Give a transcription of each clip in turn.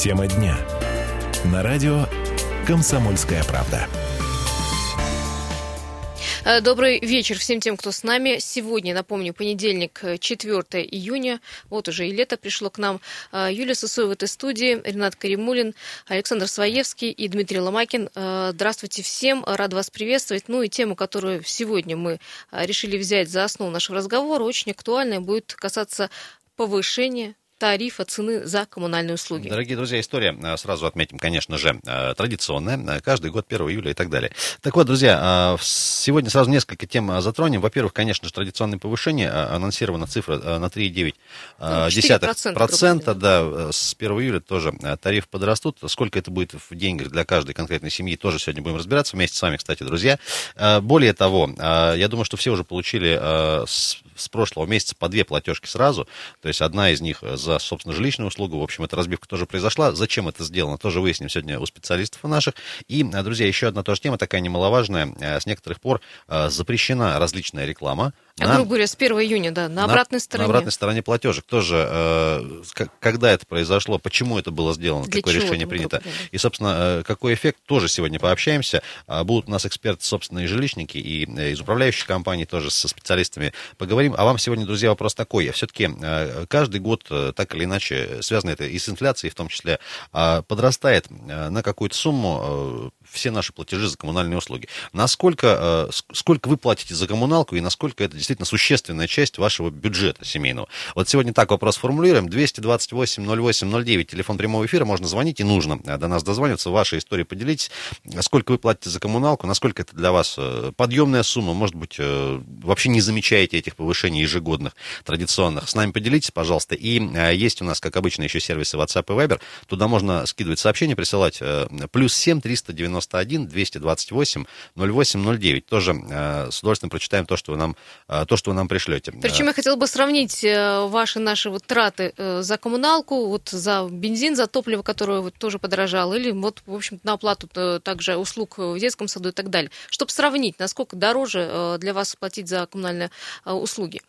Тема дня. На радио «Комсомольская правда». Э, добрый вечер всем тем, кто с нами. Сегодня, напомню, понедельник, 4 э, июня. Вот уже и лето пришло к нам. Э, Юлия Сусой в этой студии, Ренат Каримулин, Александр Своевский и Дмитрий Ломакин. Здравствуйте всем, рад вас приветствовать. Ну и тему, которую сегодня мы решили взять за основу нашего разговора, очень актуальная, будет касаться повышения тарифа цены за коммунальные услуги. Дорогие друзья, история, э, сразу отметим, конечно же, э, традиционная, э, каждый год 1 июля и так далее. Так вот, друзья, сегодня сразу несколько тем затронем. Во-первых, конечно же, традиционное повышение, анонсирована цифра на 3,9%, процента, да, с 1 июля тоже тариф подрастут. Сколько это будет в деньгах для каждой конкретной семьи, тоже сегодня будем разбираться вместе с вами, кстати, друзья. Более того, я думаю, что все уже получили с прошлого месяца по две платежки сразу, то есть одна из них за за, собственно, жилищную услугу. В общем, эта разбивка тоже произошла. Зачем это сделано, тоже выясним сегодня у специалистов наших. И, э, друзья, еще одна тоже тема такая немаловажная. Э, с некоторых пор э, запрещена различная реклама. А, на, грубо говоря, с 1 июня, да, на, на обратной стороне. На обратной стороне платежек. Тоже, э, когда это произошло, почему это было сделано, Для какое решение принято. И, собственно, какой эффект, тоже сегодня пообщаемся. Будут у нас эксперты, собственно, и жилищники, и из управляющих компаний тоже со специалистами поговорим. А вам сегодня, друзья, вопрос такой. Все-таки каждый год так или иначе, связано это и с инфляцией в том числе, а, подрастает э, на какую-то сумму э, все наши платежи за коммунальные услуги. Насколько, э, сколько вы платите за коммуналку и насколько это действительно существенная часть вашего бюджета семейного? Вот сегодня так вопрос формулируем. 228 08 09, телефон прямого эфира, можно звонить и нужно до нас дозвониться. Ваши истории поделитесь. Сколько вы платите за коммуналку, насколько это для вас подъемная сумма, может быть, вообще не замечаете этих повышений ежегодных, традиционных. С нами поделитесь, пожалуйста. И есть у нас, как обычно, еще сервисы WhatsApp и Viber. Туда можно скидывать сообщения, присылать. Э, плюс 7 391 228 0809. Тоже э, с удовольствием прочитаем то, что вы нам, э, то, что вы нам пришлете. Причем я хотела бы сравнить ваши наши вот траты за коммуналку, вот за бензин, за топливо, которое вот тоже подорожало, или вот, в общем на оплату также услуг в детском саду и так далее, чтобы сравнить, насколько дороже для вас платить за коммунальные услуги.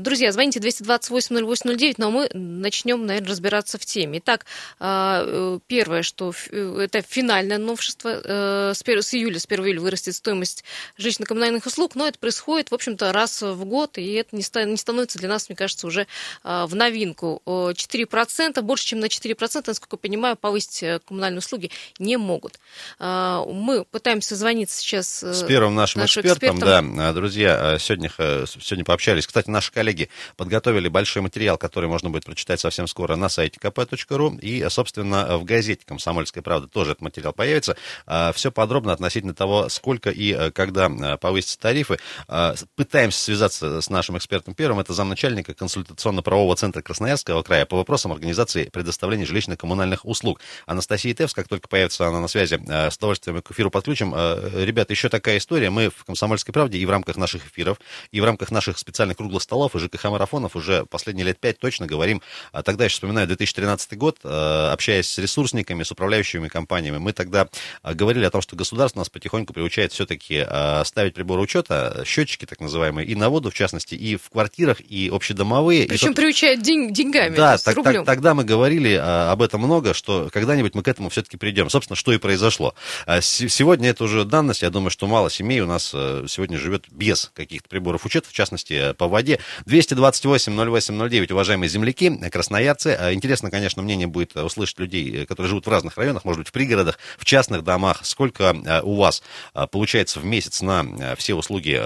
Друзья, звоните 228 0809, но мы начнем, наверное, разбираться в теме. Итак, э, первое, что э, это финальное новшество. Э, с июля, с 1 июля вырастет стоимость жилищно-коммунальных услуг, но это происходит, в общем-то, раз в год, и это не становится для нас, мне кажется, уже а, в новинку. 4%, больше, чем на 4%, насколько я понимаю, повысить коммунальные услуги не могут. Мы пытаемся звонить сейчас с первым нашим экспертом, экспертом. Да, друзья, сегодня, сегодня пообщались. Кстати, наши коллеги подготовили большой материал, который можно будет прочитать читать совсем скоро на сайте kp.ru и, собственно, в газете «Комсомольская правда» тоже этот материал появится. А, Все подробно относительно того, сколько и э, когда э, повысятся тарифы. А, пытаемся связаться с нашим экспертом первым. Это замначальника консультационно-правового центра Красноярского края по вопросам организации предоставления жилищно-коммунальных услуг. Анастасия Тевс, как только появится она на связи, э, с удовольствием к эфиру подключим. Ребята, еще такая история. Мы в «Комсомольской правде» и в рамках наших эфиров, и в рамках наших специальных круглых столов и ЖКХ-марафонов уже последние лет пять точно говорим а тогда я вспоминаю 2013 год, общаясь с ресурсниками, с управляющими компаниями, мы тогда э, говорили о том, что государство нас потихоньку приучает все-таки э, ставить приборы учета, счетчики так называемые, и на воду, в частности, и в квартирах, и общедомовые. Причем и, приучает день, деньгами, Да, так, так, тогда мы говорили об этом много, что когда-нибудь мы к этому все-таки придем. Собственно, что и произошло. Сегодня это уже данность, я думаю, что мало семей у нас сегодня живет без каких-то приборов учета, в частности, по воде. 228 08 09, уважаемые земляки, красноярцы. А интересно, конечно, мнение будет услышать людей, э, которые живут в разных районах, может быть, в пригородах, в частных домах. Сколько э, у вас получается в месяц на все услуги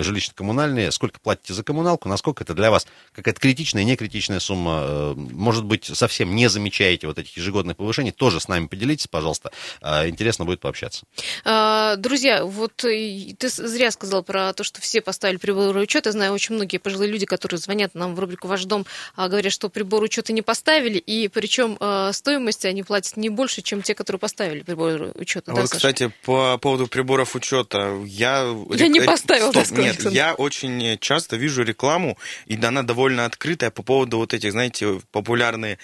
жилищно-коммунальные? Сколько платите за коммуналку? Насколько это для вас какая-то критичная, не критичная сумма? Может быть, совсем не замечаете вот этих ежегодных повышений? Тоже с нами поделитесь, пожалуйста. Интересно будет пообщаться. А, друзья, вот ты зря сказал про то, что все поставили приборы учета. Я знаю очень многие пожилые люди, которые звонят нам в рубрику «Ваш дом», а, говорят, что прибор учета не поставили, и причем э, стоимость они платят не больше, чем те, которые поставили прибор учета. А вот, Саша? кстати, по поводу приборов учета, я... Я не поставил Стоп, нет, я очень часто вижу рекламу, и она довольно открытая по поводу вот этих, знаете, популярные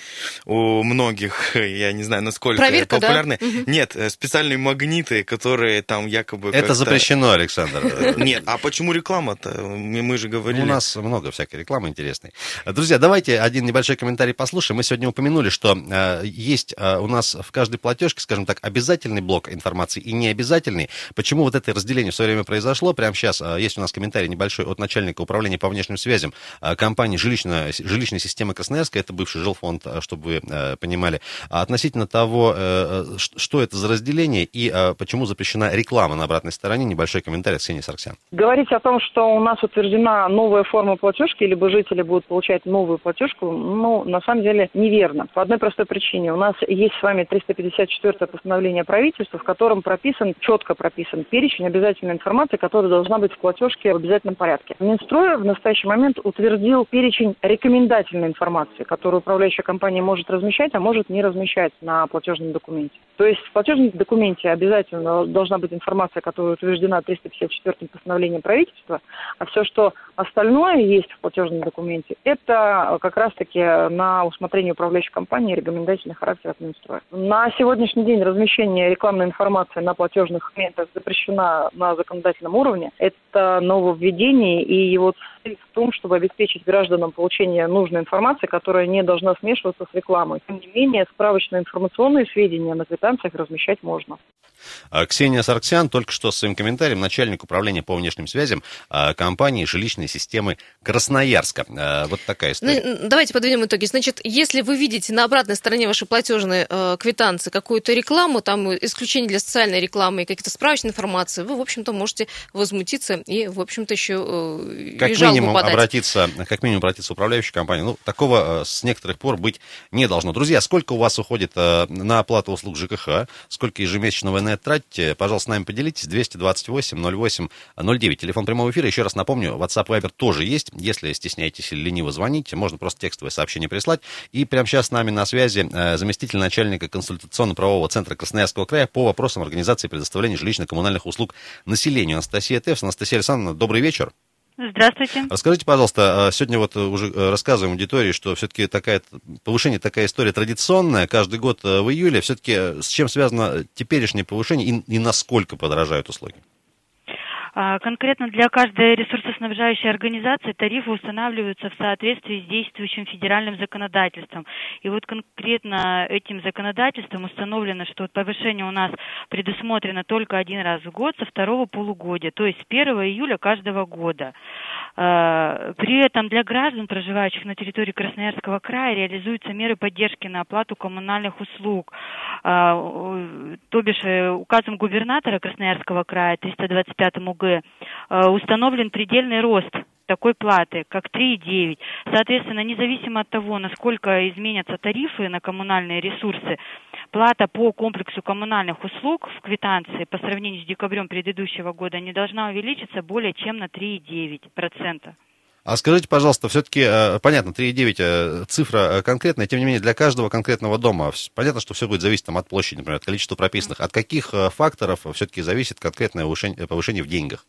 у многих, я не знаю, насколько Проверка, популярные. Да? Нет, э, специальные магниты, которые там якобы... Это запрещено, Александр. Нет, а почему реклама-то? Мы же говорили... У нас много всякой рекламы интересной. Друзья, давайте один небольшой комментарий послушаем. Мы сегодня упомянули, что э, есть э, у нас в каждой платежке, скажем так, обязательный блок информации и необязательный. Почему вот это разделение в свое время произошло? Прямо сейчас э, есть у нас комментарий небольшой от начальника управления по внешним связям э, компании жилищная, жилищной системы Красноярска. Это бывший жилфонд, э, чтобы вы понимали. А относительно того, э, э что это за разделение и почему запрещена реклама на обратной стороне, небольшой комментарий от Ксении Сарксян. Говорить о том, что у нас утверждена новая форма платежки, либо жители будут получать новую платежку, ну, на самом деле неверно. По одной простой причине. У нас есть с вами 354 постановление правительства, в котором прописан, четко прописан перечень обязательной информации, которая должна быть в платежке в обязательном порядке. Минстрой в настоящий момент утвердил перечень рекомендательной информации, которую управляющая компания может размещать, а может не размещать на платежном документе. То есть в платежном документе обязательно должна быть информация, которая утверждена 354 постановлением правительства, а все, что остальное есть в платежном документе, это как раз-таки на усмотрение управляющей компании рекомендательный характер от Минстроя. На сегодняшний день размещение рекламной информации на платежных документах запрещено на законодательном уровне. Это нововведение, и его цель в том, чтобы обеспечить гражданам получение нужной информации, которая не должна смешиваться с рекламой. Тем не менее, справочные информационные сведения на квитанциях размещать можно. А, Ксения Сарксян только что с своим комментарием, начальник управления по внешним связям а, компании жилищной системы Красноярска. А, вот такая история. Ну, давайте подведем итоги. Значит, если вы видите на обратной стороне вашей платежной э, квитанции какую-то рекламу, там исключение для социальной рекламы и какие-то справочные информации, вы, в общем-то, можете возмутиться и, в общем-то, еще э, как и минимум подать. обратиться, как минимум обратиться в управляющую компанию. Ну, такого э, с некоторых пор быть не должно. Друзья, сколько у вас уходит э, на оплату услуг ЖКХ, сколько ежемесячно вы на это тратите, пожалуйста, с нами поделитесь. 228 08 09. Телефон прямого эфира. Еще раз напомню, WhatsApp Viber тоже есть. Если стесняетесь или лениво звонить, можно просто текстовое сообщение прислать. И прямо сейчас с нами на связи заместитель начальника консультационно-правового центра Красноярского края по вопросам организации предоставления жилищно-коммунальных услуг населению. Анастасия Тевс. Анастасия Александровна, добрый вечер. Здравствуйте. Расскажите, пожалуйста, а, сегодня вот уже э, рассказываем аудитории, что все-таки такая повышение, такая история традиционная, каждый год э, в июле. Все-таки э, с чем связано теперешнее повышение и, и насколько подорожают услуги? А, конкретно для каждой ресурсоснабжающей организации тарифы устанавливаются в соответствии с действующим федеральным законодательством. И вот конкретно этим законодательством установлено, что повышение у нас предусмотрено только один раз в год со второго полугодия, то есть с 1 июля каждого года. А, при этом для граждан, проживающих на территории Красноярского края, реализуются меры поддержки на оплату коммунальных услуг. А, то бишь э, указом губернатора Красноярского края 325 УГ налога э, установлен предельный рост такой платы, как 3,9. Соответственно, независимо от того, насколько изменятся тарифы на коммунальные ресурсы, плата по комплексу коммунальных услуг в квитанции по сравнению с декабрем предыдущего года не должна увеличиться более чем на 3,9%. А скажите, пожалуйста, все-таки, э, понятно, 3,9 э, цифра конкретная, тем не менее, для каждого конкретного дома, понятно, что все будет зависеть там, от площади, например, от количества прописанных. От каких факторов все-таки зависит конкретное повышение в деньгах?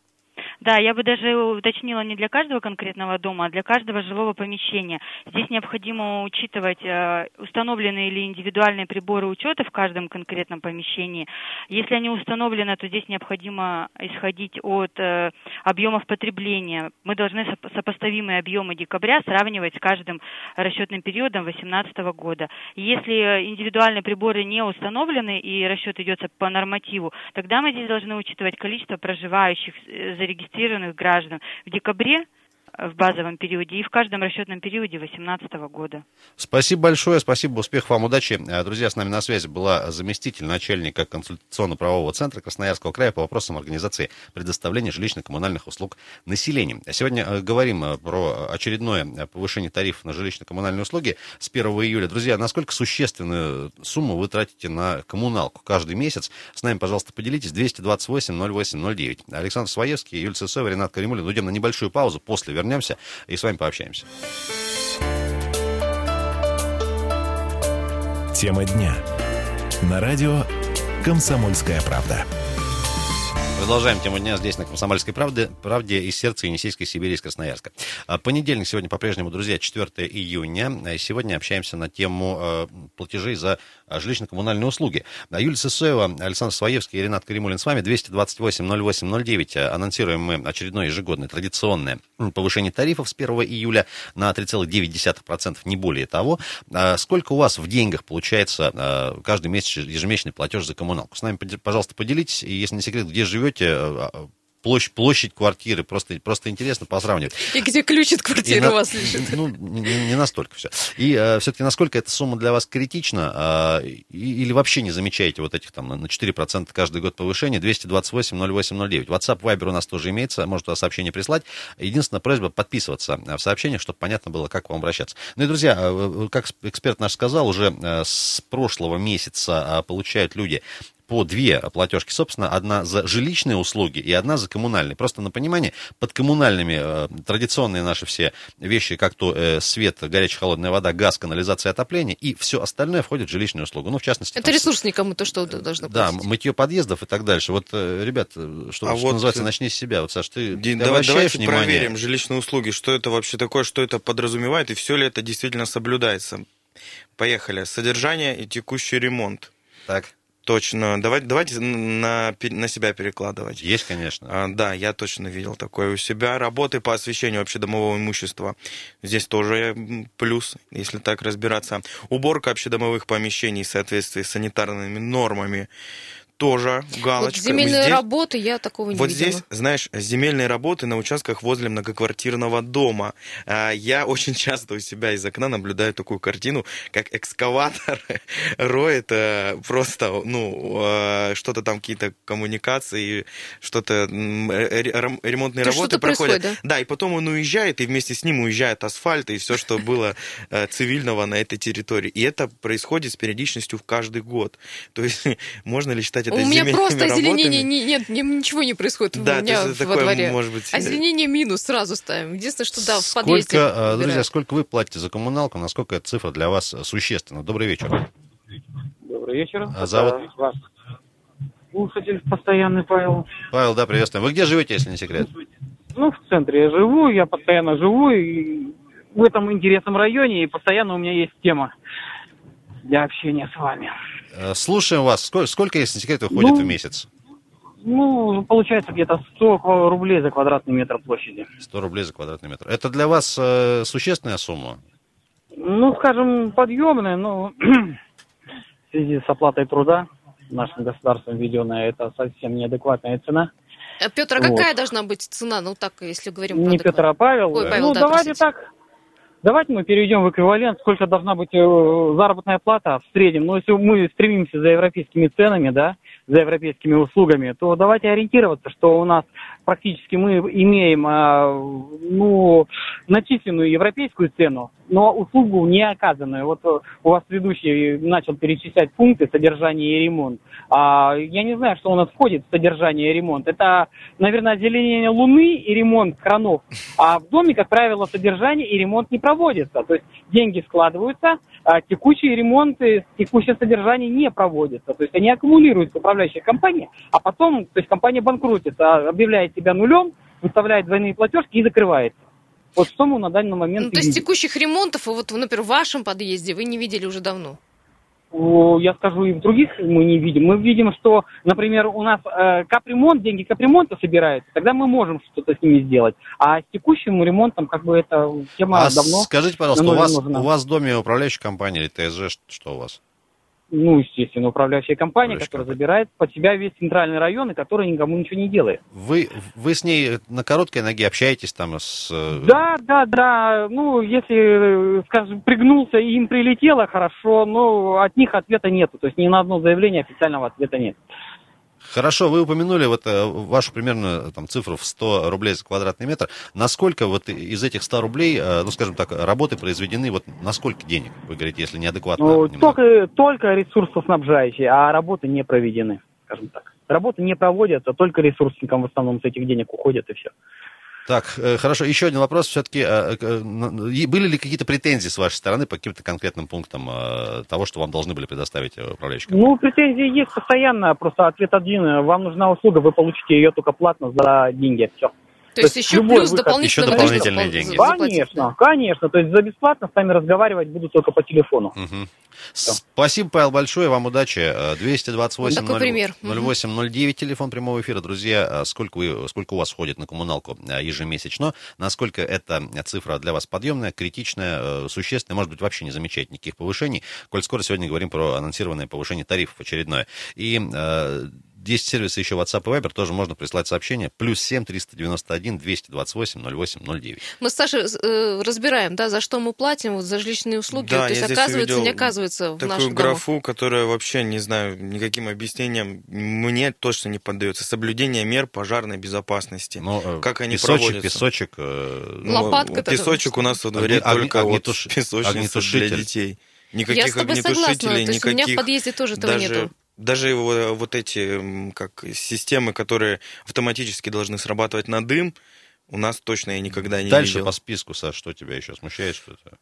Да, я бы даже уточнила не для каждого конкретного дома, а для каждого жилого помещения. Здесь необходимо учитывать э, установленные или индивидуальные приборы учета в каждом конкретном помещении. Если они установлены, то здесь необходимо исходить от э, объемов потребления. Мы должны сопоставимые объемы декабря сравнивать с каждым расчетным периодом 2018 года. Если индивидуальные приборы не установлены и расчет идется по нормативу, тогда мы здесь должны учитывать количество проживающих э, зарегистрированных зарегистрированных граждан. В декабре в базовом периоде и в каждом расчетном периоде 2018 года. Спасибо большое, спасибо, успехов вам, удачи. Э, друзья, с нами на связи была заместитель начальника консультационно-правового центра Красноярского края по вопросам организации предоставления жилищно-коммунальных услуг населению. Сегодня э, говорим э, про очередное повышение тарифов на жилищно-коммунальные услуги с 1 июля. Друзья, насколько существенную сумму вы тратите на коммуналку каждый месяц? С нами, пожалуйста, поделитесь. 228 08 09. Александр Своевский, Юлия Цесова, Ренат Каримулин. Уйдем на небольшую паузу. После вернемся вернемся и с вами пообщаемся. Тема дня. На радио «Комсомольская правда». Продолжаем тему дня здесь, на «Комсомольской правде», правде из сердца Енисейской Сибири, из Красноярска. А, понедельник сегодня по-прежнему, друзья, 4 июня. А, сегодня общаемся на тему э, платежей за жилищно-коммунальные услуги. Юлия Сысоева, Александр Своевский и Ренат Каримулин с вами. 228-08-09. Анонсируем мы очередное ежегодное традиционное повышение тарифов с 1 июля на 3,9%, не более того. Сколько у вас в деньгах получается каждый месяц ежемесячный платеж за коммуналку? С нами, пожалуйста, поделитесь. И если не секрет, где живете, живете, э, а, площадь, площадь квартиры, просто, просто интересно посравнивать. И где ключ от квартиры и у вас лежит. Ну, не, не настолько все. И э, все-таки насколько эта сумма для вас критична, э, или вообще не замечаете вот этих там на 4% каждый год повышения, 228 08 09. WhatsApp, Viber у нас тоже имеется, может туда сообщение прислать. Единственная просьба подписываться в сообщениях, чтобы понятно было, как вам обращаться. Ну и, друзья, э, как эксперт наш сказал, уже э, с прошлого месяца получают люди по две платежки, собственно, одна за жилищные услуги и одна за коммунальные. Просто на понимание, под коммунальными э, традиционные наши все вещи, как то э, свет, горячая холодная вода, газ, канализация, отопление, и все остальное входит в жилищную услугу. Ну, в частности... Это там, ресурс никому то, что должно Да, мытье подъездов и так дальше. Вот, э, ребят, э, что, а что вот называется, начни с себя. Вот, Саш, ты, ты давай, давайте внимание? проверим жилищные услуги, что это вообще такое, что это подразумевает, и все ли это действительно соблюдается. Поехали. Содержание и текущий ремонт. Так. Точно. Давайте, давайте на, на себя перекладывать. Есть, конечно. А, да, я точно видел такое у себя. Работы по освещению общедомового имущества. Здесь тоже плюс, если так разбираться. Уборка общедомовых помещений в соответствии с санитарными нормами тоже галочка. Вот земельные здесь, работы я такого не вот видела. Вот здесь, знаешь, земельные работы на участках возле многоквартирного дома. А, я очень часто у себя из окна наблюдаю такую картину, как экскаватор роет э, просто, ну, э, что-то там, какие-то коммуникации, что-то, ремонтные То работы проходят. Да? да, и потом он уезжает, и вместе с ним уезжает асфальт и все, что было э, цивильного на этой территории. И это происходит с периодичностью в каждый год. То есть можно ли считать это У меня просто озеленение не, нет, ничего не происходит да, у меня во такое, дворе. Может быть... Озеленение минус сразу ставим. Единственное, что да, в подъезде. Сколько, а, друзья, сколько вы платите за коммуналку, насколько эта цифра для вас существенна? Добрый вечер. Добрый вечер. А зовут? Вас слушатель постоянный Павел. Павел, да, приветствуем. Вы где живете, если не секрет? Ну, в центре я живу, я постоянно живу и в этом интересном районе, и постоянно у меня есть тема для общения с вами. Э, слушаем вас. Сколько, сколько если не секрет, выходит ну, в месяц? Ну, получается где-то 100 рублей за квадратный метр площади. 100 рублей за квадратный метр. Это для вас э, существенная сумма? Ну, скажем, подъемная, но в связи с оплатой труда нашим государством введенная, это совсем неадекватная цена. А, Петр, а вот. какая должна быть цена? Ну, так, если говорим Не Петр, а Павел. Ой, Павел ну, да, давайте простите. так, Давайте мы перейдем в эквивалент, сколько должна быть э, заработная плата в среднем. Ну, если мы стремимся за европейскими ценами, да, за европейскими услугами, то давайте ориентироваться, что у нас практически мы имеем а, ну, начисленную европейскую цену, но услугу не оказанную. Вот э, у вас ведущий начал перечислять пункты содержания и ремонт. А, я не знаю, что у нас входит в содержание и ремонт. Это, наверное, озеленение Луны и ремонт кранов. А в доме, как правило, содержание и ремонт не проводится. То есть деньги складываются, а текущие ремонты, текущее содержание не проводится. То есть они аккумулируются управляющей компании, а потом, то есть компания банкротится, объявляет себя нулем, выставляет двойные платежки и закрывается. Вот что мы на данный момент... Ну, то есть текущих ремонтов, вот, например, в вашем подъезде вы не видели уже давно? Я скажу, и в других мы не видим. Мы видим, что, например, у нас э, капремонт, деньги капремонта собираются, тогда мы можем что-то с ними сделать. А с текущим ремонтом, как бы, это тема а давно... скажите, пожалуйста, у вас, у вас в доме управляющая компания или ТСЖ, что у вас? Ну, естественно, управляющая компания, Управляющая которая забирает под себя весь центральный район и которая никому ничего не делает. Вы, вы с ней на короткой ноге общаетесь там с... Э, да, да, да. Ну, если, скажем, пригнулся и им прилетело, хорошо, но от них ответа нету. То есть ни на одно заявление официального ответа нет. Хорошо, вы упомянули вот э, вашу примерную там, цифру в 100 рублей за квадратный метр. Насколько вот из этих 100 рублей, э, ну, скажем так, работы произведены, вот на сколько денег, вы говорите, если неадекватно? Ну, только, только ресурсоснабжающие, а работы не проведены, скажем так. Работы не проводятся, только ресурсникам в основном с этих денег уходят и все. Так, э, хорошо. Еще один вопрос. Все-таки были ли какие-то претензии с вашей стороны по каким-то конкретным пунктам того, что вам должны были предоставить управляющие? Ну, претензии есть постоянно. Просто ответ один. Вам нужна услуга, вы получите ее только платно за деньги. Все. То, есть еще плюс дополнительно еще дополнительные деньги. Конечно, конечно. То есть за бесплатно с нами разговаривать буду только по телефону. Угу. Спасибо, Павел, большое. Вам удачи. 228 08 09 телефон прямого эфира. Друзья, э, сколько, вы, сколько у вас входит на коммуналку э, ежемесячно? Насколько эта цифра для вас подъемная, критичная, э, существенная? Может быть, вообще не замечает никаких повышений? Коль скоро сегодня говорим про анонсированное повышение тарифов очередное. И есть сервисы еще WhatsApp и Viber, тоже можно прислать сообщение. Плюс 7 391 228 08 09. Мы с Сашей э, разбираем, да, за что мы платим, вот за жилищные услуги. Да, То есть оказывается, не оказывается в такую графу, домах. которая вообще, не знаю, никаким объяснением мне точно не поддается. Соблюдение мер пожарной безопасности. Но, э, как они песочек, проводятся. Песочек, э... Лопатка. Ну, песочек у нас во дворе огни, только огнетуш... вот песочница для детей. Никаких Я с тобой согласна, то есть никаких... у меня в подъезде тоже этого даже... нету даже вот эти как системы, которые автоматически должны срабатывать на дым, у нас точно я никогда не Дальше видел. по списку, Саш, что тебя еще смущает? Что-то?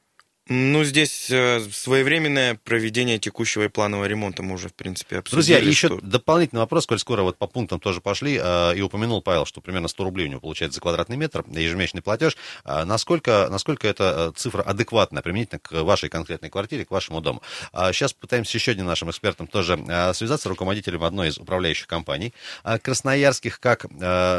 Ну, здесь э, своевременное проведение текущего и планового ремонта мы уже, в принципе, обсудили. Друзья, еще что... дополнительный вопрос, коль скоро вот по пунктам тоже пошли, э, и упомянул Павел, что примерно 100 рублей у него получается за квадратный метр, ежемесячный платеж. А насколько, насколько эта э, цифра адекватна применительно к вашей конкретной квартире, к вашему дому? А сейчас пытаемся еще одним нашим экспертом тоже связаться, руководителем одной из управляющих компаний красноярских, как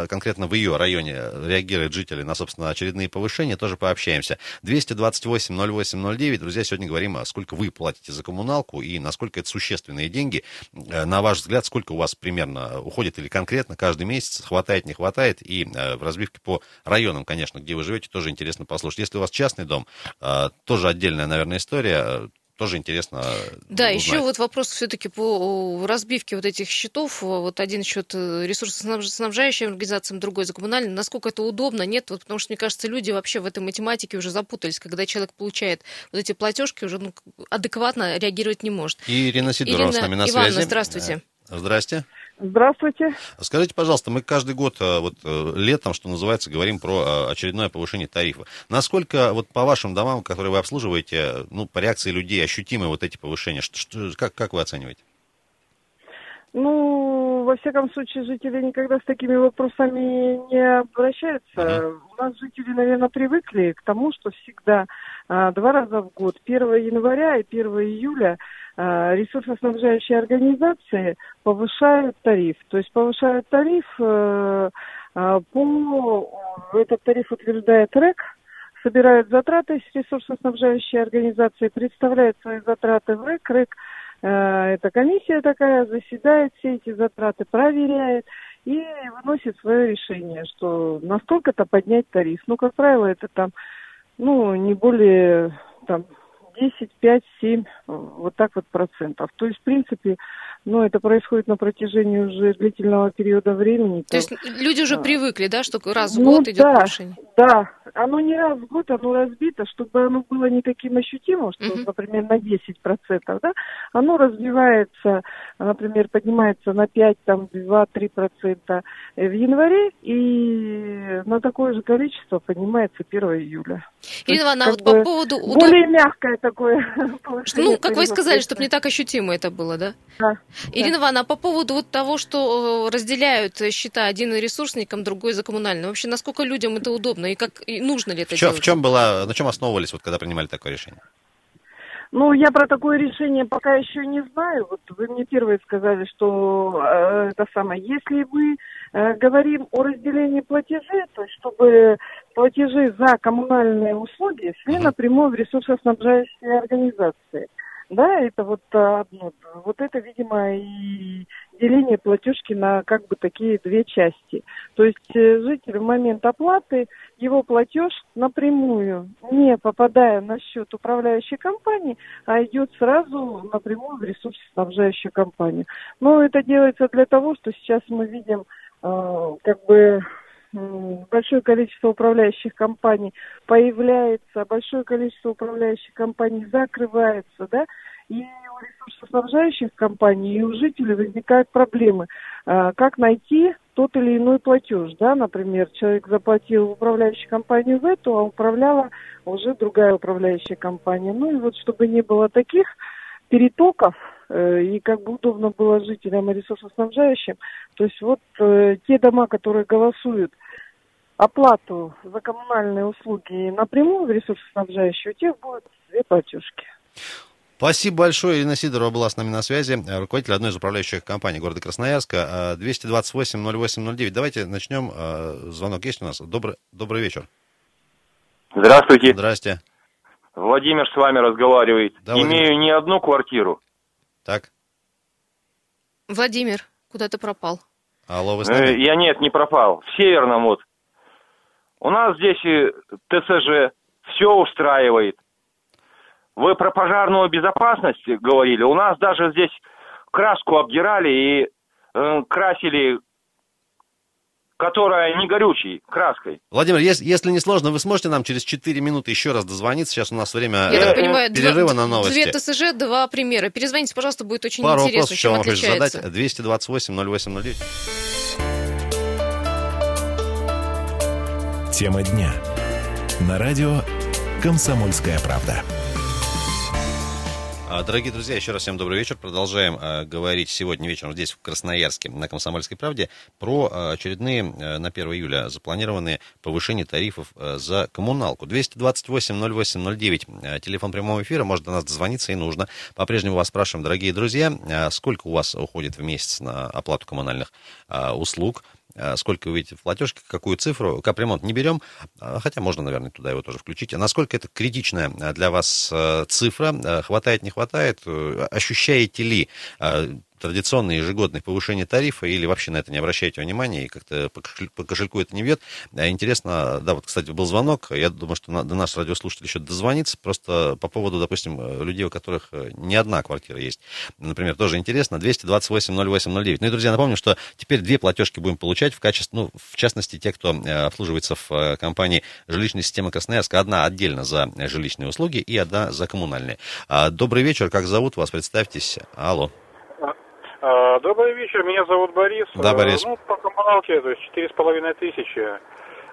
конкретно в ее районе реагируют жители на, собственно, очередные повышения, тоже пообщаемся. 228 08 809. Друзья, сегодня говорим, сколько вы платите за коммуналку и насколько это существенные деньги. Э, на ваш взгляд, сколько у вас примерно уходит или конкретно каждый месяц, хватает, не хватает. И э, в разбивке по районам, конечно, где вы живете, тоже интересно послушать. Если у вас частный дом, э, тоже отдельная, наверное, история тоже интересно Да, узнать. еще вот вопрос все-таки по разбивке вот этих счетов. Вот один счет э, ресурсоснабжающим организациям, другой за коммунальным. Насколько это удобно? Нет, вот потому что, мне кажется, люди вообще в этой математике уже запутались. Когда человек получает вот эти платежки, уже ну, адекватно реагировать не может. Ирина Сидорова Ирина с нами на Ивановна, связи. здравствуйте. Здрасте. Здравствуйте. Скажите, пожалуйста, мы каждый год э, вот э, летом, что называется, говорим про э, очередное повышение тарифа. Насколько вот по вашим домам, которые вы обслуживаете, ну, по реакции людей ощутимы вот эти повышения? Что, что, как, как вы оцениваете? Ну, во всяком случае, жители никогда с такими вопросами не обращаются. Uh-huh. У нас жители, наверное, привыкли к тому, что всегда а, два раза в год, 1 января и 1 июля, ресурсоснабжающие организации повышают тариф. То есть повышают тариф э, а, по... Этот тариф утверждает РЭК, собирают затраты с ресурсоснабжающей организации, представляют свои затраты в РЭК. РЭК э, это комиссия такая, заседает все эти затраты, проверяет и выносит свое решение, что настолько-то поднять тариф. Ну, как правило, это там, ну, не более там 10, 5, 7, вот так вот процентов. То есть, в принципе, ну, это происходит на протяжении уже длительного периода времени. То есть люди уже а, привыкли, да, что раз в ну, год идет да, повышение? Да, оно не раз в год, оно разбито, чтобы оно было не таким ощутимым, что, uh например, на 10 процентов, да, оно развивается, например, поднимается на 5, там, 2-3 процента в январе и на такое же количество поднимается 1 июля. Ирина Ивановна, а вот по поводу... Более мягкое такое Ну, как вы сказали, чтобы не так ощутимо это было, да? Да. Ирина Ивановна, а по поводу вот того, что э, разделяют счета один ресурсникам, другой за коммунальным, вообще насколько людям это удобно и как и нужно ли это в чем, делать? В чем было, на чем основывались, вот, когда принимали такое решение? Ну, я про такое решение пока еще не знаю. Вот вы мне первые сказали, что э, это самое. Если мы э, говорим о разделении платежей, то есть чтобы платежи за коммунальные услуги шли напрямую в ресурсоснабжающие организации. Да, это вот одно. Вот это, видимо, и деление платежки на как бы такие две части. То есть э, житель в момент оплаты, его платеж напрямую, не попадая на счет управляющей компании, а идет сразу напрямую в ресурсоснабжающую компанию. Но это делается для того, что сейчас мы видим э, как бы большое количество управляющих компаний появляется, большое количество управляющих компаний закрывается, да, и у ресурсоснабжающих компаний, и у жителей возникают проблемы. А, как найти тот или иной платеж, да, например, человек заплатил в управляющую компанию в эту, а управляла уже другая управляющая компания. Ну и вот чтобы не было таких перетоков, э, и как бы удобно было жителям и ресурсоснабжающим, то есть вот э, те дома, которые голосуют оплату за коммунальные услуги напрямую в ресурсоснабжающие, у тех будут две платежки. Спасибо большое. Ирина Сидорова была с нами на связи, руководитель одной из управляющих компаний города Красноярска. 228-08-09. Давайте начнем. А, звонок есть у нас. Добрый, добрый вечер. Здравствуйте. Здрасте. Владимир с вами разговаривает. Да, Имею Владимир. не одну квартиру. Так. Владимир, куда ты пропал? Алло, вы с нами? Э, я нет, не пропал. В Северном вот. У нас здесь ТСЖ все устраивает. Вы про пожарную безопасность говорили. У нас даже здесь краску обдирали и э, красили которая не горючей, краской. Владимир, если, если не сложно, вы сможете нам через 4 минуты еще раз дозвониться? Сейчас у нас время Я э, так понимаю, перерыва два, на новости. Две ТСЖ, два примера. Перезвоните, пожалуйста, будет очень Пару интересно, вопросов, чем вам отличается. задать. 228 0809. Тема дня. На радио «Комсомольская правда». А, дорогие друзья, еще раз всем добрый вечер. Продолжаем э, говорить сегодня вечером здесь, в Красноярске, на «Комсомольской правде», про э, очередные э, на 1 июля запланированные повышения тарифов э, за коммуналку. 228-08-09, телефон прямого эфира, может до нас дозвониться и нужно. По-прежнему вас спрашиваем, дорогие друзья, сколько у вас уходит в месяц на оплату коммунальных услуг? Э, сколько вы видите в платежке, какую цифру. Капремонт не берем, э, хотя можно, наверное, туда его тоже включить. А насколько это критичная для вас э, цифра? Хватает, не хватает? Ощущаете ли традиционное ежегодное повышение тарифа или вообще на это не обращаете внимания и как-то по, по кошельку это не бьет. А интересно, да, вот, кстати, был звонок, я думаю, что до нас радиослушатель еще дозвонится, просто по поводу, допустим, людей, у которых э, не одна квартира есть. Например, тоже интересно, 228-08-09. Ну и, друзья, напомню, что теперь две платежки будем получать в качестве, ну, в частности, те, кто э, обслуживается в э, компании жилищной системы Красноярска, одна отдельно за жилищные услуги и одна за коммунальные. А, добрый вечер, как зовут вас, представьтесь. Алло. А, добрый вечер, меня зовут Борис. Да, Борис. Ну, по коммуналке, то есть четыре с половиной тысячи.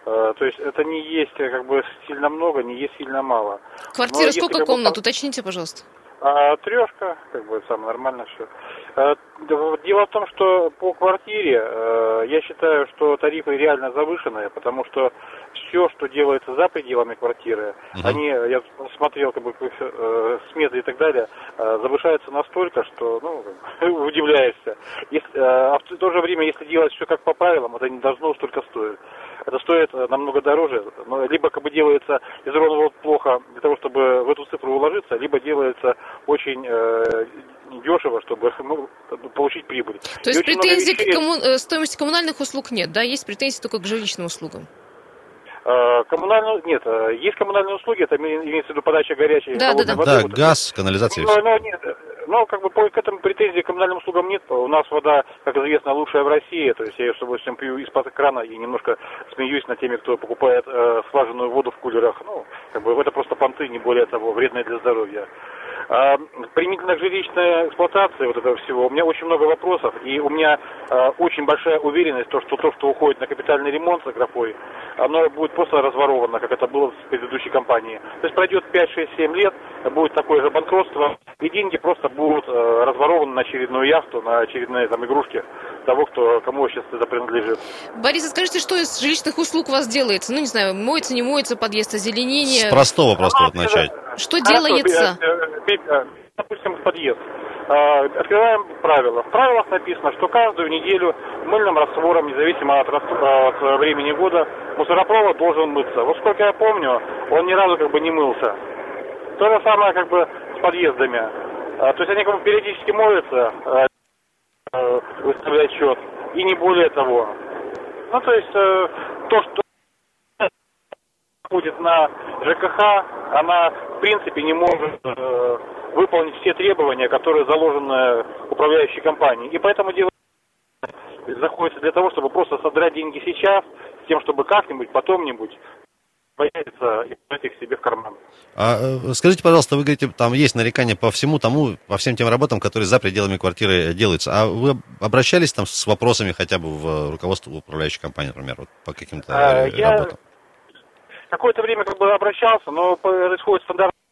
А, то есть это не есть как бы сильно много, не есть сильно мало. Квартира Но сколько если, комнат? Бы, Уточните, пожалуйста. А, трешка, как бы самое нормально все. А, дело в том, что по квартире э, я считаю, что тарифы реально завышенные, потому что все, что делается за пределами квартиры, угу. они, я смотрел как бы э, сметы и так далее, э, завышаются настолько, что ну, удивляешься. Если, э, а в то же время, если делать все как по правилам, это не должно столько стоить. Это стоит э, намного дороже, но либо как бы делается из плохо для того, чтобы в эту цифру уложиться, либо делается очень э, дешево, чтобы ну, получить прибыль. То есть претензий вещей... к комму... Э, стоимости коммунальных услуг нет, да? Есть претензии только к жилищным услугам? Э, коммунальные, нет, э, есть коммунальные услуги, это имеется в виду подача горячей да, да, да. воды. Да, вот, газ, канализация. Но, но, нет, но как бы по, к этому претензий к коммунальным услугам нет. У нас вода, как известно, лучшая в России. То есть я ее с удовольствием пью из-под крана и немножко смеюсь над теми, кто покупает э, слаженную воду в кулерах. Ну, как бы это просто понты, не более того, вредные для здоровья. А, применительно к жилищной эксплуатации вот этого всего, у меня очень много вопросов, и у меня а, очень большая уверенность, то, что то, что уходит на капитальный ремонт с графой, оно будет просто разворовано, как это было в предыдущей компании. То есть пройдет 5, 6, 7 лет, будет такое же банкротство, и деньги просто будут разворованы очередную яхту, на очередные там игрушки того, кто, кому сейчас это принадлежит. Борис, а скажите, что из жилищных услуг у вас делается? Ну, не знаю, моется, не моется подъезд, озеленение? С простого просто вот начать. Что делается? Допустим, подъезд. Открываем правила. В правилах написано, что каждую неделю мыльным раствором, независимо от, от времени года, мусоропровод должен мыться. Вот сколько я помню, он ни разу как бы не мылся. То же самое как бы с подъездами. То есть они как бы периодически моются, выставлять счет, и не более того. Ну, то есть то, что будет на ЖКХ, она в принципе не может э, выполнить все требования, которые заложены управляющей компанией. И поэтому дело заходится для того, чтобы просто содрать деньги сейчас с тем, чтобы как-нибудь, потом-нибудь появится и брать их себе в карман. А, э, скажите, пожалуйста, вы говорите, там есть нарекания по всему тому, по всем тем работам, которые за пределами квартиры делаются. А вы обращались там с вопросами хотя бы в руководство управляющей компании, например, вот по каким-то а, работам? Я какое-то время как бы обращался, но происходит стандартная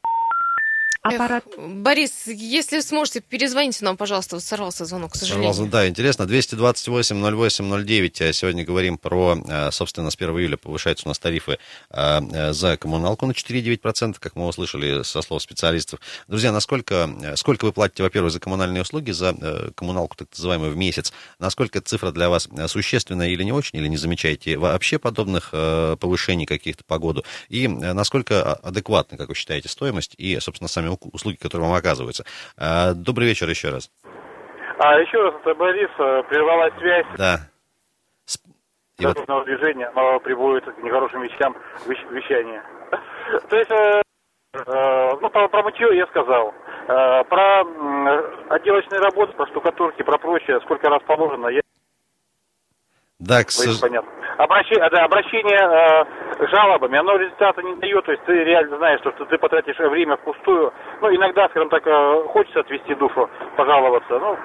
аппарат. Эх, Борис, если сможете, перезвоните нам, пожалуйста, вот сорвался звонок, к сожалению. Сорвался, да, интересно. 228-08-09. Сегодня говорим про, э, собственно, с 1 июля повышаются у нас тарифы э, за коммуналку на 4,9%, как мы услышали со слов специалистов. Друзья, насколько, э, сколько вы платите, во-первых, за коммунальные услуги, за коммуналку, так называемую, в месяц? Насколько эта цифра для вас существенная или не очень, или не замечаете вообще подобных повышений каких-то по году? И насколько адекватны, как вы считаете, стоимость и, собственно, сами услуги, которые вам оказываются. А, добрый вечер еще раз. А еще раз, это Борис, э, прервалась связь. Да. И вот... движения, оно приводит к нехорошим вещам вещания. То есть, э, э, ну, про, про мытье я сказал. Про отделочные работы, про штукатурки, про прочее, сколько раз положено, я... Да, к сожалению. Обращение, да, обращение жалобами, оно результата не дает, то есть ты реально знаешь, что, что ты потратишь время впустую. Ну, иногда, скажем так, э, хочется отвести душу, пожаловаться. Ну,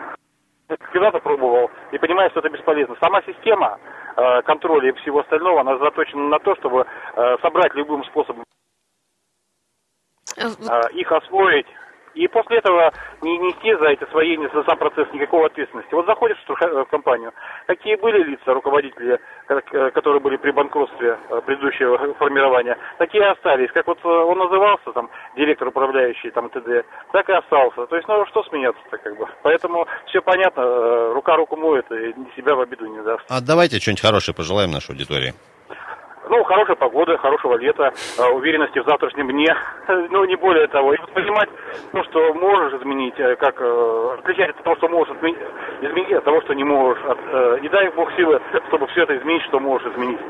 когда-то пробовал и понимаешь, что это бесполезно. Сама система э, контроля и всего остального, она заточена на то, чтобы э, собрать любым способом э, э их освоить и после этого не нести за это освоение, за сам процесс никакого ответственности. Вот заходишь в компанию, какие были лица, руководители, э, которые были при банкротстве э, предыдущего формирования, такие остались. Как вот э, он назывался, там, директор управляющий, там, ТД, так и остался. То есть, ну, что смеяться-то, как бы. Поэтому все понятно, рука руку моет и себя в обиду не даст. А давайте что-нибудь хорошее пожелаем нашей аудитории. Ну, хорошая погода, хорошего лета, а, уверенности в завтрашнем дне, ну, не более того. И понимать, ну, что можешь изменить, э, как э, отличать от того, что можешь изменить, изменить от того, что не можешь. От, э, и дай Бог силы, чтобы все это изменить, что можешь изменить.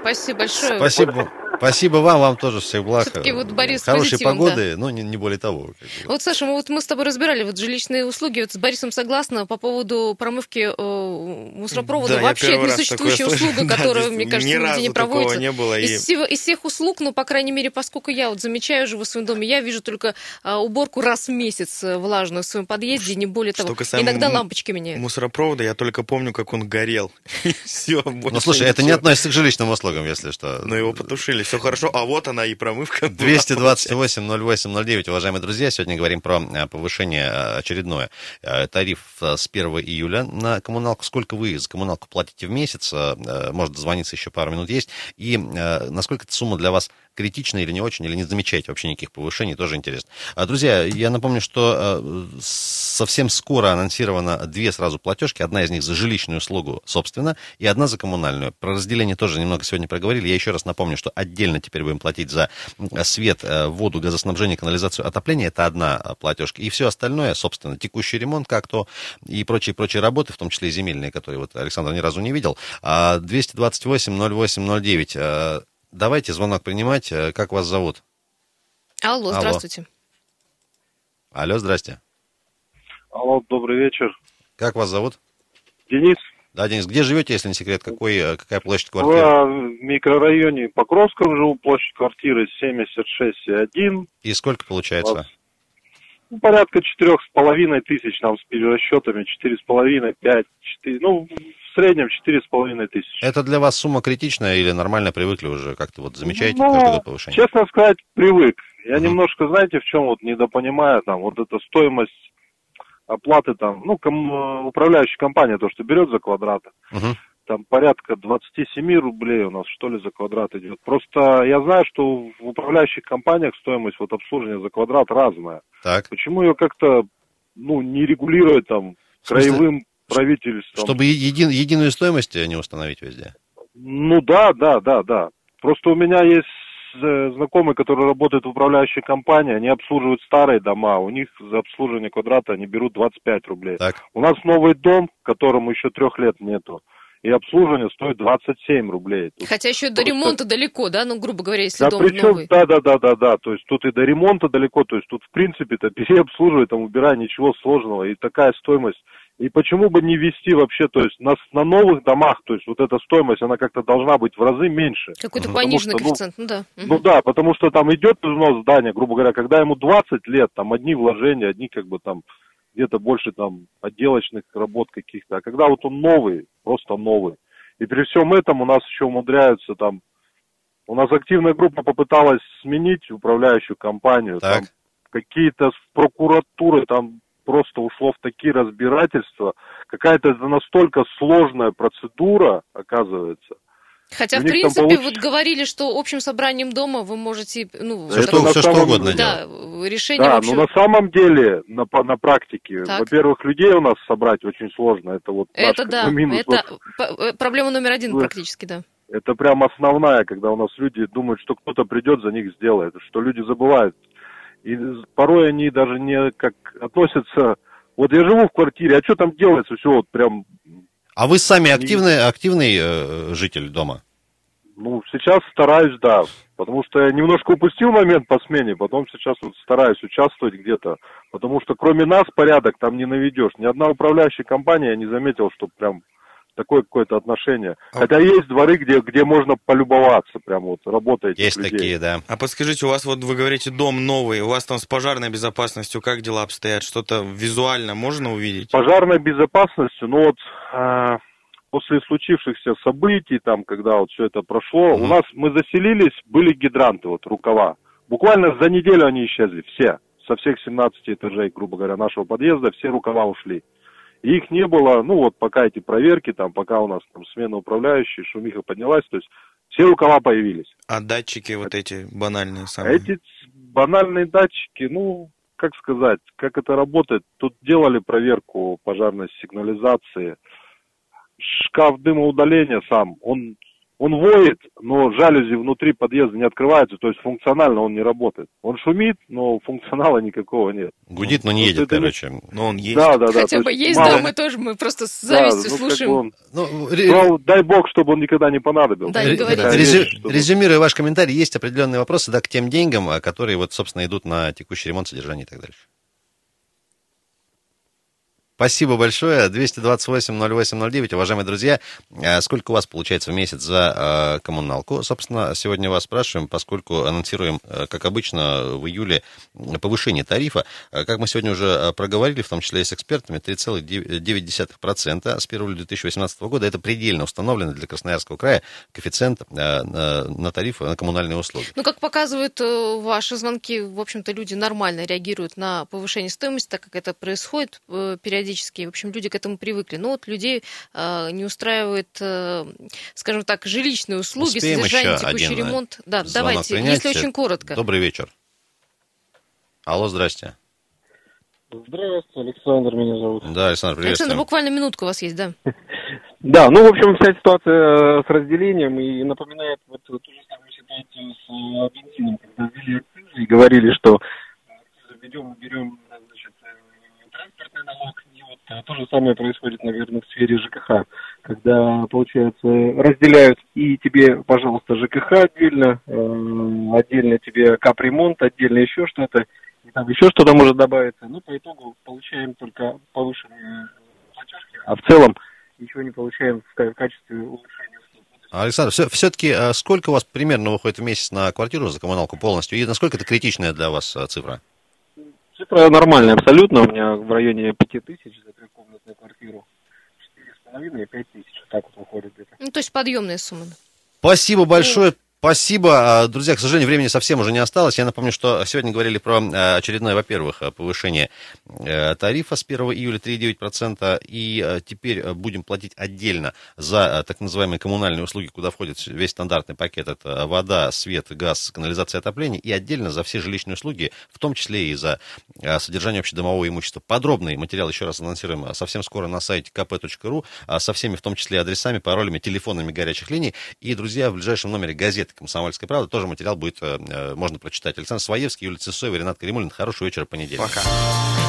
Спасибо большое. Спасибо. Спасибо вам, вам тоже всех благ. вот Борис Хорошей погоды, да. но не, не более того. Вот, Саша, мы, вот мы с тобой разбирали вот жилищные услуги. Вот с Борисом согласна по поводу промывки э, мусоропровода. Да, Вообще, это несуществующая услуга, которая, мне кажется, нигде не проводится. Не было. Из, и... всего, из всех услуг, ну, по крайней мере, поскольку я вот замечаю, живу в своем доме, я вижу только э, уборку раз в месяц э, влажную в своем подъезде, не более того. Иногда лампочки меняют. Мусоропровода, я только помню, как он горел. Все, Ну, слушай, это не относится к жилищным услугам, если что. Но его потушили, все хорошо. А вот она и промывка. 228 08 09, уважаемые друзья. Сегодня говорим про э, повышение э, очередное тариф с 1 июля на коммуналку. Сколько вы за коммуналку платите в месяц? Может дозвониться еще пару минут есть. И насколько эта сумма для вас критична или не очень, или не замечаете вообще никаких повышений, тоже интересно. А, друзья, я напомню, что совсем скоро анонсировано две сразу платежки. Одна из них за жилищную услугу, собственно, и одна за коммунальную. Про разделение тоже немного сегодня проговорили. Я еще раз напомню, что отдельно теперь будем платить за свет, э, воду, газоснабжение, канализацию, отопление. Это одна платежка. И все остальное, собственно, текущий ремонт как-то и прочие-прочие работы, в том числе и земельные, которые вот Александр ни разу не видел. 228-08-09. А, э, давайте звонок принимать. Как вас зовут? Алло, Алло. здравствуйте. Алло, здрасте. Алло, добрый вечер. Как вас зовут? Денис. Да, Денис, где живете, если не секрет? Какой, э, какая площадь квартиры? В микрорайоне Покровском живу, площадь квартиры 76,1. И сколько получается? Ну, порядка четырех с половиной тысяч нам с перерасчетами, четыре с половиной, пять, четыре, ну, в среднем четыре с половиной тысячи. Это для вас сумма критичная или нормально привыкли уже? Как-то вот замечаете ну, каждый год повышение? Честно сказать, привык. Я угу. немножко, знаете, в чем вот недопонимаю, там, вот эта стоимость оплаты там, ну, ком, управляющая компания, то, что берет за квадрат, uh-huh. там порядка 27 рублей у нас, что ли, за квадрат идет. Просто я знаю, что в управляющих компаниях стоимость вот обслуживания за квадрат разная. Так. Почему ее как-то, ну, не регулировать там краевым правительством? Чтобы еди, единую стоимость не установить везде? Ну да, да, да, да. Просто у меня есть Э, знакомые, которые работают в управляющей компании, они обслуживают старые дома, у них за обслуживание квадрата они берут 25 рублей. Так. У нас новый дом, которому еще трех лет нету, и обслуживание стоит 27 рублей. Тут Хотя еще до ремонта далеко, да, ну, грубо говоря, если да, дом причем, новый. Да, да, да, да, да, то есть тут и до ремонта далеко, то есть тут, в принципе-то, переобслуживать, там, убирая, ничего сложного, и такая стоимость, И почему бы не ввести вообще, то есть на, на новых домах, то есть вот эта стоимость, она как-то должна быть в разы меньше. Какой-то пониженный что, коэффициент, ну, ну да. Ну угу. да, потому что там идет износ здания, грубо говоря, когда ему 20 лет, там одни вложения, одни как бы там где-то больше там отделочных работ каких-то. А когда вот он новый, просто новый. И при всем этом у нас еще умудряются там у нас активная группа попыталась сменить управляющую компанию. Так. Там какие-то прокуратуры там просто ушло в такие разбирательства. Какая-то это настолько сложная процедура, оказывается. Хотя, в принципе, получ... вот говорили, что общим собранием дома вы можете, ну, все, что, все самом... что угодно да, делать. решение Да, общем... но на самом деле, на, на практике, так. во-первых, людей у нас собрать очень сложно. Это вот это наш, да, минус. это вот... Э, проблема номер один практически, да. Это прям основная, когда у нас люди думают, что кто-то придет, за них сделает, что люди забывают. И порой они даже не как относятся... Вот я живу в квартире, а что там делается? Все вот прям... А вы сами активный, активный э, житель дома? Ну, сейчас стараюсь, да. Потому что я немножко упустил момент по смене, потом сейчас вот стараюсь участвовать где-то. Потому что кроме нас порядок там не наведешь. Ни одна управляющая компания я не заметил, что прям такое какое-то отношение. А... Хотя есть дворы, где, где можно полюбоваться, прям вот работает. Есть людей. такие, да. А подскажите, у вас вот вы говорите дом новый, у вас там с пожарной безопасностью как дела обстоят? Что-то визуально можно увидеть? Пожарной безопасностью, ну вот э, после случившихся событий, там, когда вот все это прошло, угу. у нас мы заселились, были гидранты, вот рукава. Буквально за неделю они исчезли, все. Со всех 17 этажей, грубо говоря, нашего подъезда, все рукава ушли. И их не было, ну вот пока эти проверки, там, пока у нас там смена управляющей, шумиха поднялась, то есть все рукава появились. А датчики вот эти банальные самые? Эти банальные датчики, ну, как сказать, как это работает? Тут делали проверку пожарной сигнализации. Шкаф дымоудаления сам, он он воет, но жалюзи внутри подъезда не открываются, то есть функционально он не работает. Он шумит, но функционала никакого нет. Гудит, но не едет, это... короче. Но он есть. Да, да, да. Хотя бы есть, есть мало... да, мы тоже, мы просто с завистью да, ну, слушаем. Как бы он... ну, ну, дай бог, чтобы он никогда не понадобился. Да, не Резю... чтобы... Резюмируя ваш комментарий, есть определенные вопросы да, к тем деньгам, а, которые, вот, собственно, идут на текущий ремонт, содержание и так дальше. Спасибо большое. 228-08-09. Уважаемые друзья, э, сколько у вас получается в месяц за э, коммуналку? Собственно, сегодня вас спрашиваем, поскольку анонсируем, э, как обычно, в июле повышение тарифа. Как мы сегодня уже проговорили, в том числе и с экспертами, 3,9% с 1 июля 2018 года. Это предельно установленный для Красноярского края коэффициент на тариф на коммунальные услуги. Ну, как показывают ваши звонки, в общем-то, люди нормально реагируют на повышение стоимости, так как это происходит периодически периодически. В общем, люди к этому привыкли. Но вот людей э, не устраивает, э, скажем так, жилищные услуги, Успеем содержание, текущий один ремонт. Да, давайте, принять. если очень коротко. Добрый вечер. Алло, здрасте. Здравствуйте, Александр меня зовут. Да, Александр, привет. Александр, буквально минутка у вас есть, да? Да, ну, в общем, вся ситуация э, с разделением и напоминает вот ту же самую ситуацию с э, бензином, когда ввели акцизы и говорили, что ведем, берем, значит, э, транспортный налог, то же самое происходит, наверное, в сфере ЖКХ, когда, получается, разделяют и тебе, пожалуйста, ЖКХ отдельно, э, отдельно тебе капремонт, отдельно еще что-то, и там еще что-то может добавиться. Ну, по итогу получаем только повышенные платежки, а в целом ничего не получаем в качестве улучшения Александр, все, все-таки э, сколько у вас примерно выходит в месяц на квартиру за коммуналку полностью? И насколько это критичная для вас э, цифра? Цифра нормальная абсолютно. У меня в районе 5000 за трехкомнатную квартиру. 4,5 и 5 тысяч. Так вот выходит где-то. Ну, то есть подъемная сумма. Спасибо большое. Спасибо. А, друзья, к сожалению, времени совсем уже не осталось. Я напомню, что сегодня говорили про а, очередное, во-первых, повышение э, тарифа с 1 июля 3,9%. И теперь будем платить отдельно за так называемые коммунальные услуги, куда входит весь стандартный пакет. Это вода, свет, газ, канализация, отопление. И отдельно за все жилищные услуги, в том числе и за содержание общедомового имущества. Подробный материал, еще раз анонсируем, совсем скоро на сайте kp.ru, со всеми, в том числе адресами, паролями, телефонами горячих линий. И, друзья, в ближайшем номере газеты «Комсомольская правда». Тоже материал будет, э, э, можно прочитать. Александр Своевский, Юлия Цесоева, Ренат Каримулин. Хорошего вечера, понедельник. Пока.